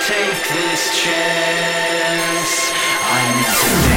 take this chance. I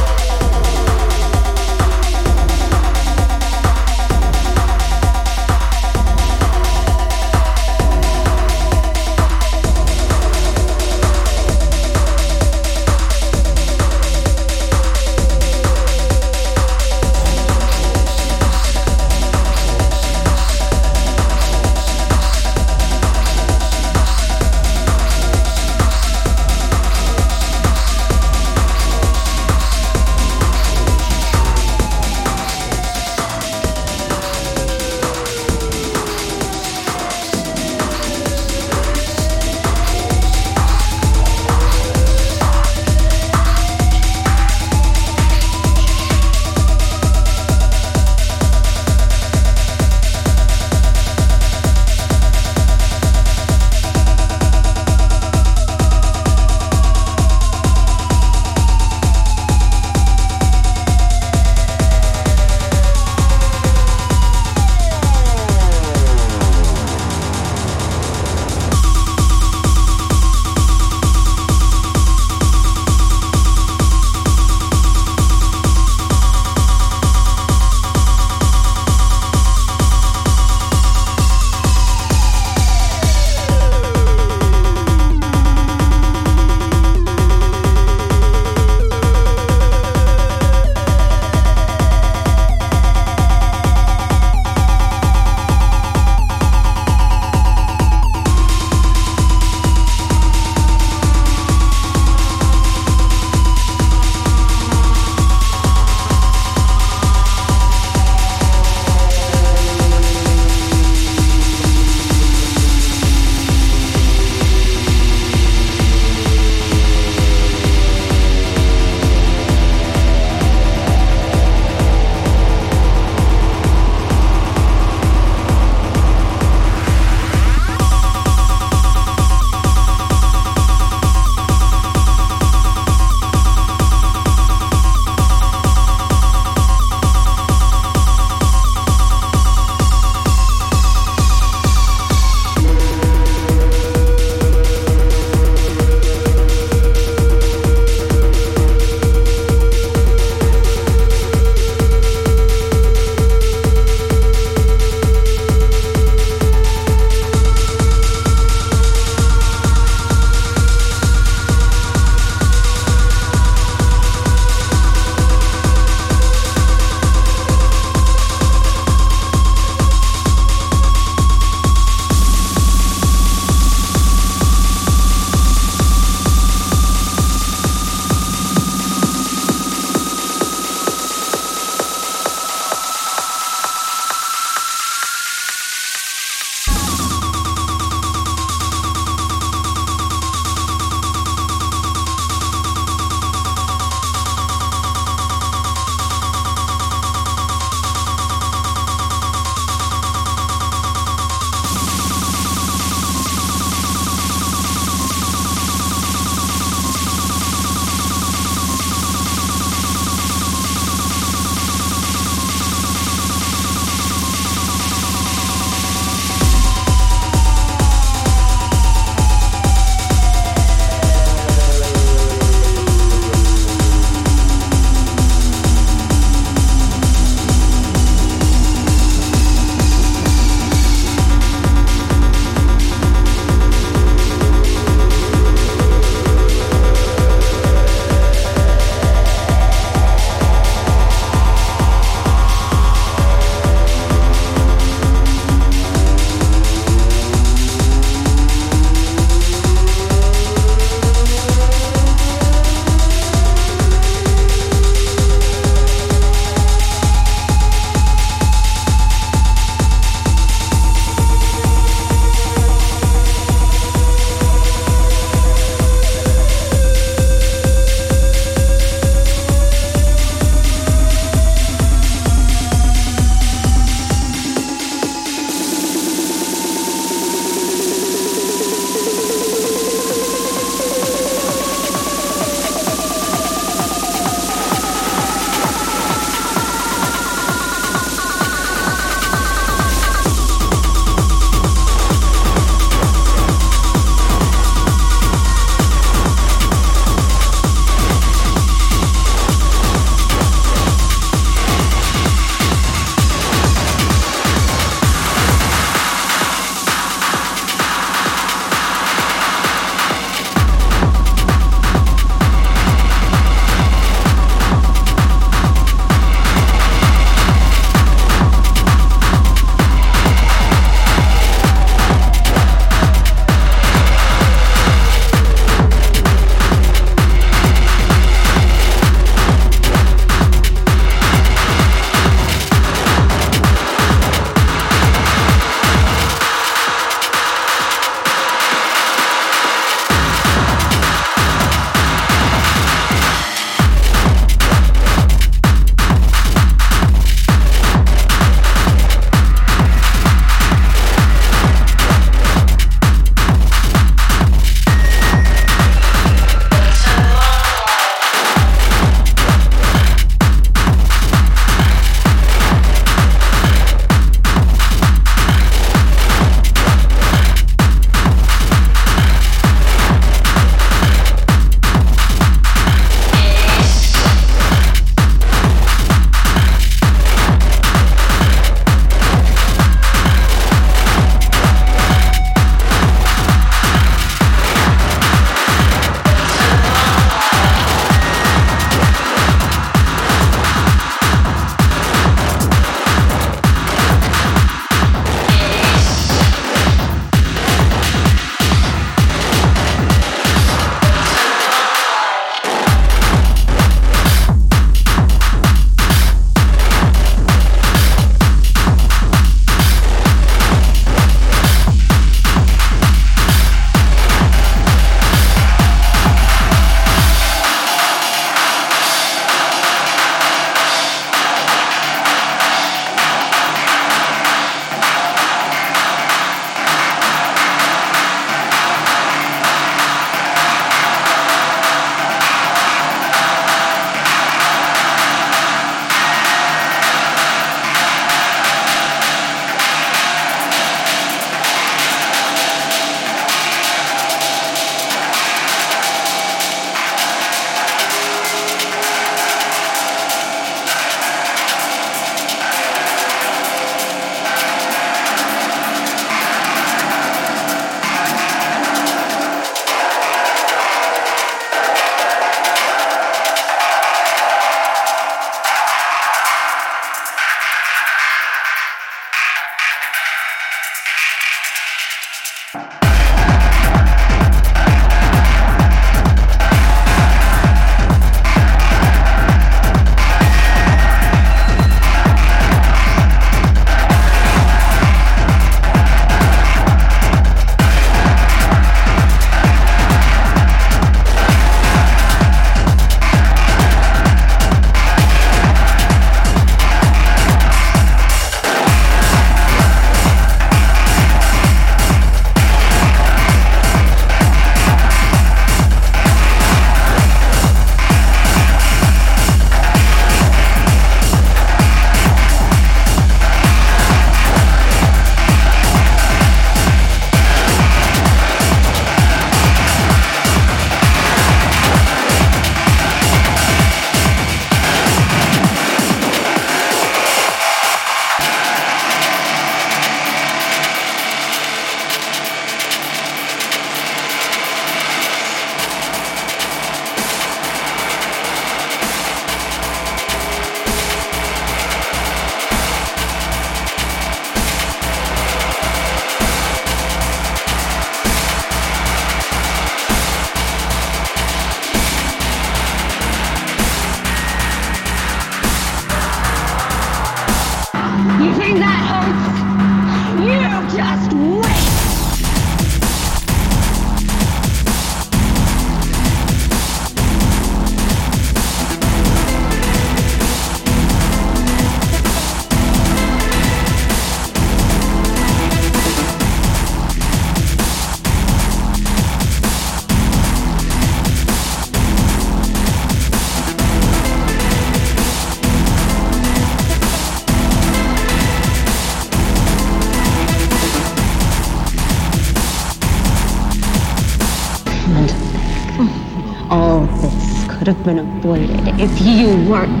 if you weren't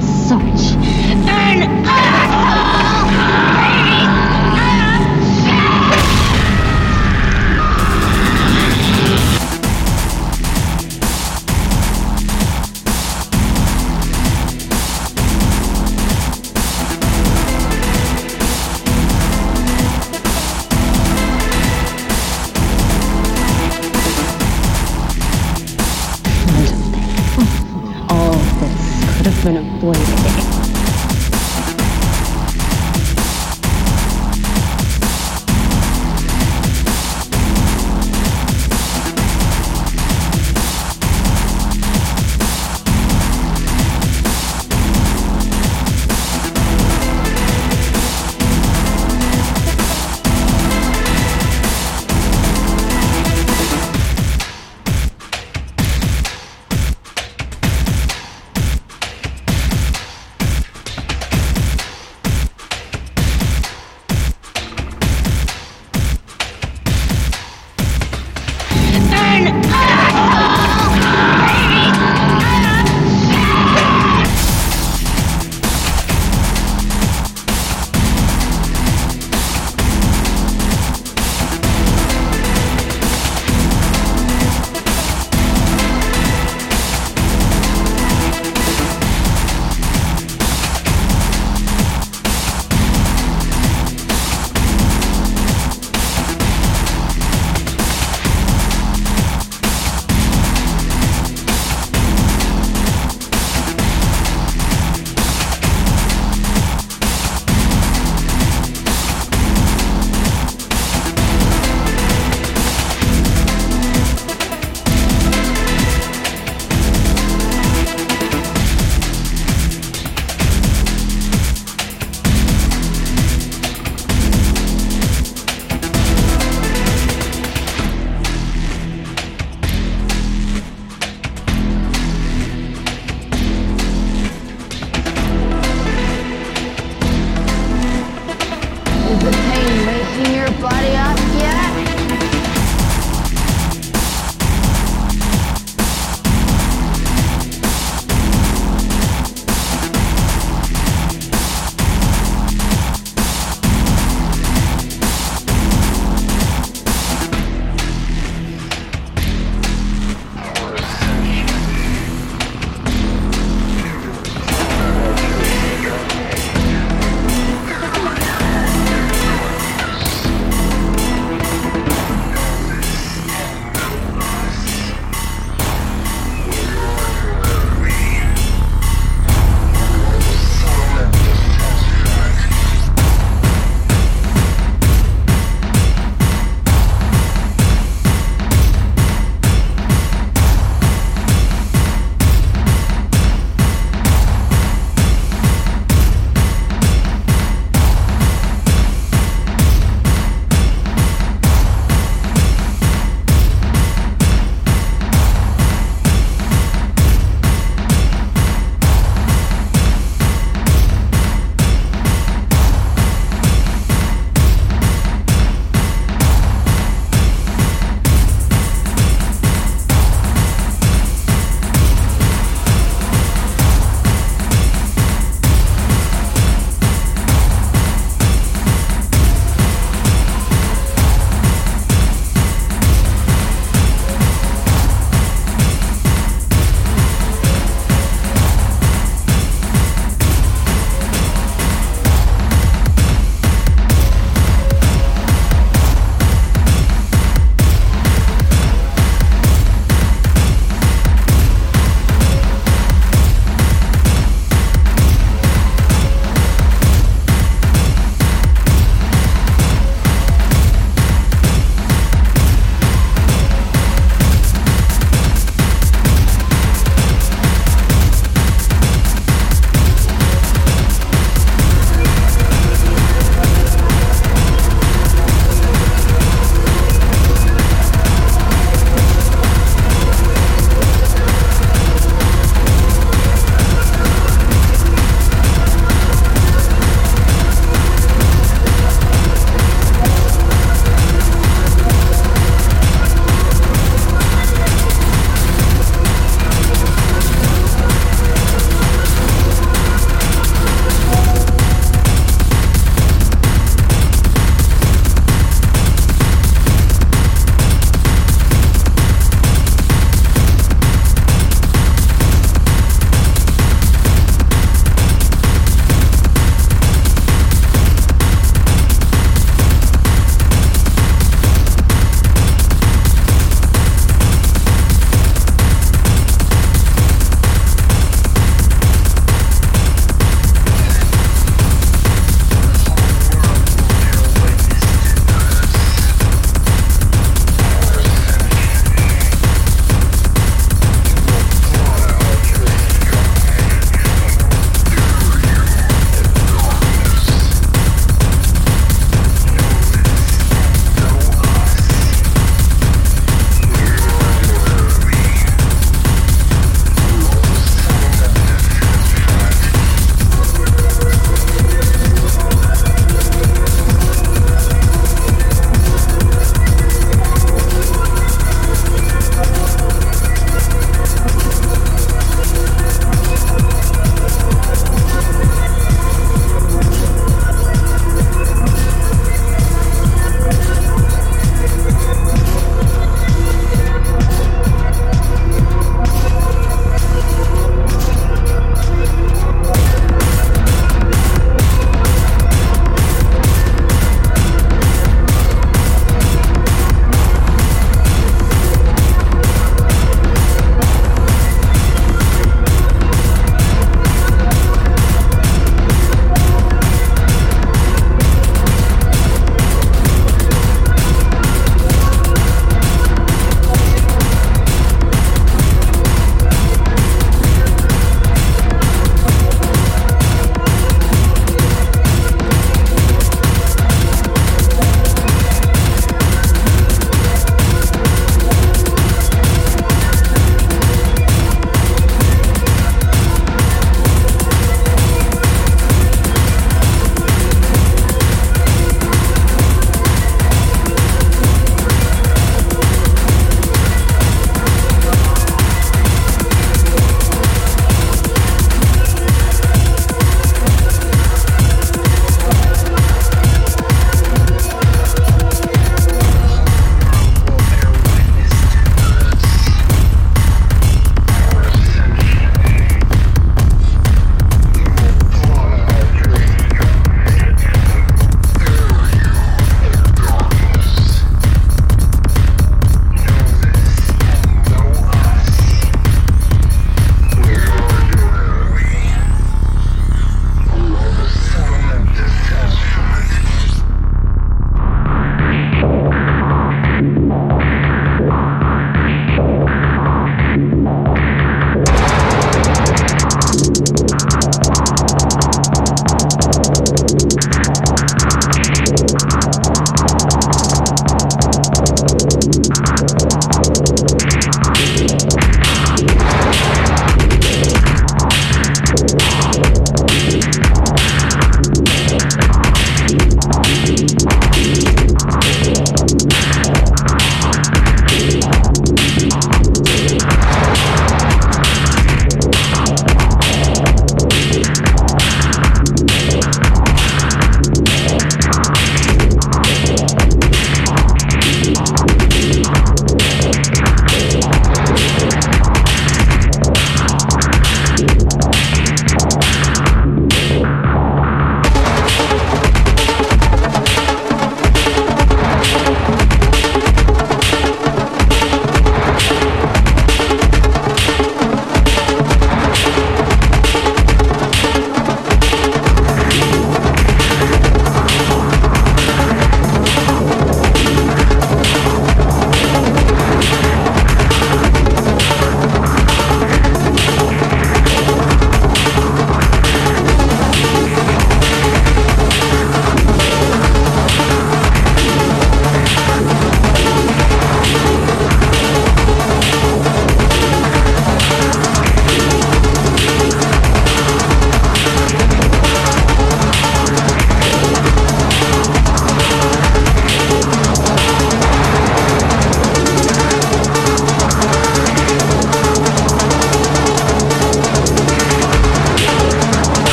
exploited.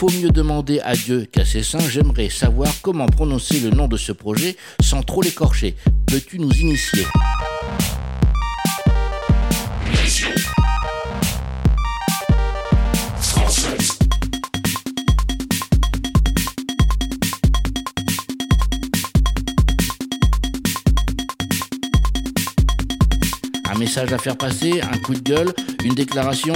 Faut mieux demander à Dieu qu'à ses saints, j'aimerais savoir comment prononcer le nom de ce projet sans trop l'écorcher. Peux-tu nous initier? Un message à faire passer, un coup de gueule, une déclaration?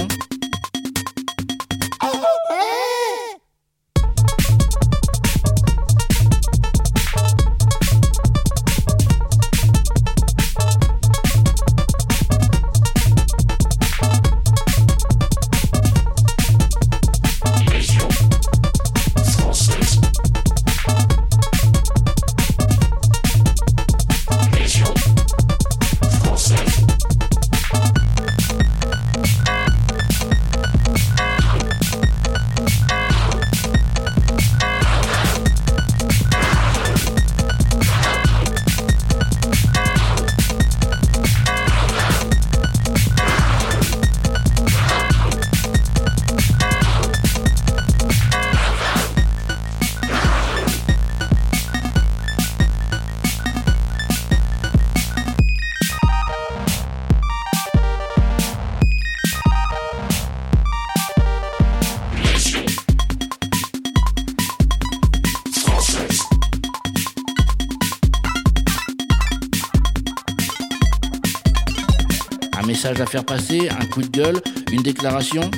Message à faire passer, un coup de gueule, une déclaration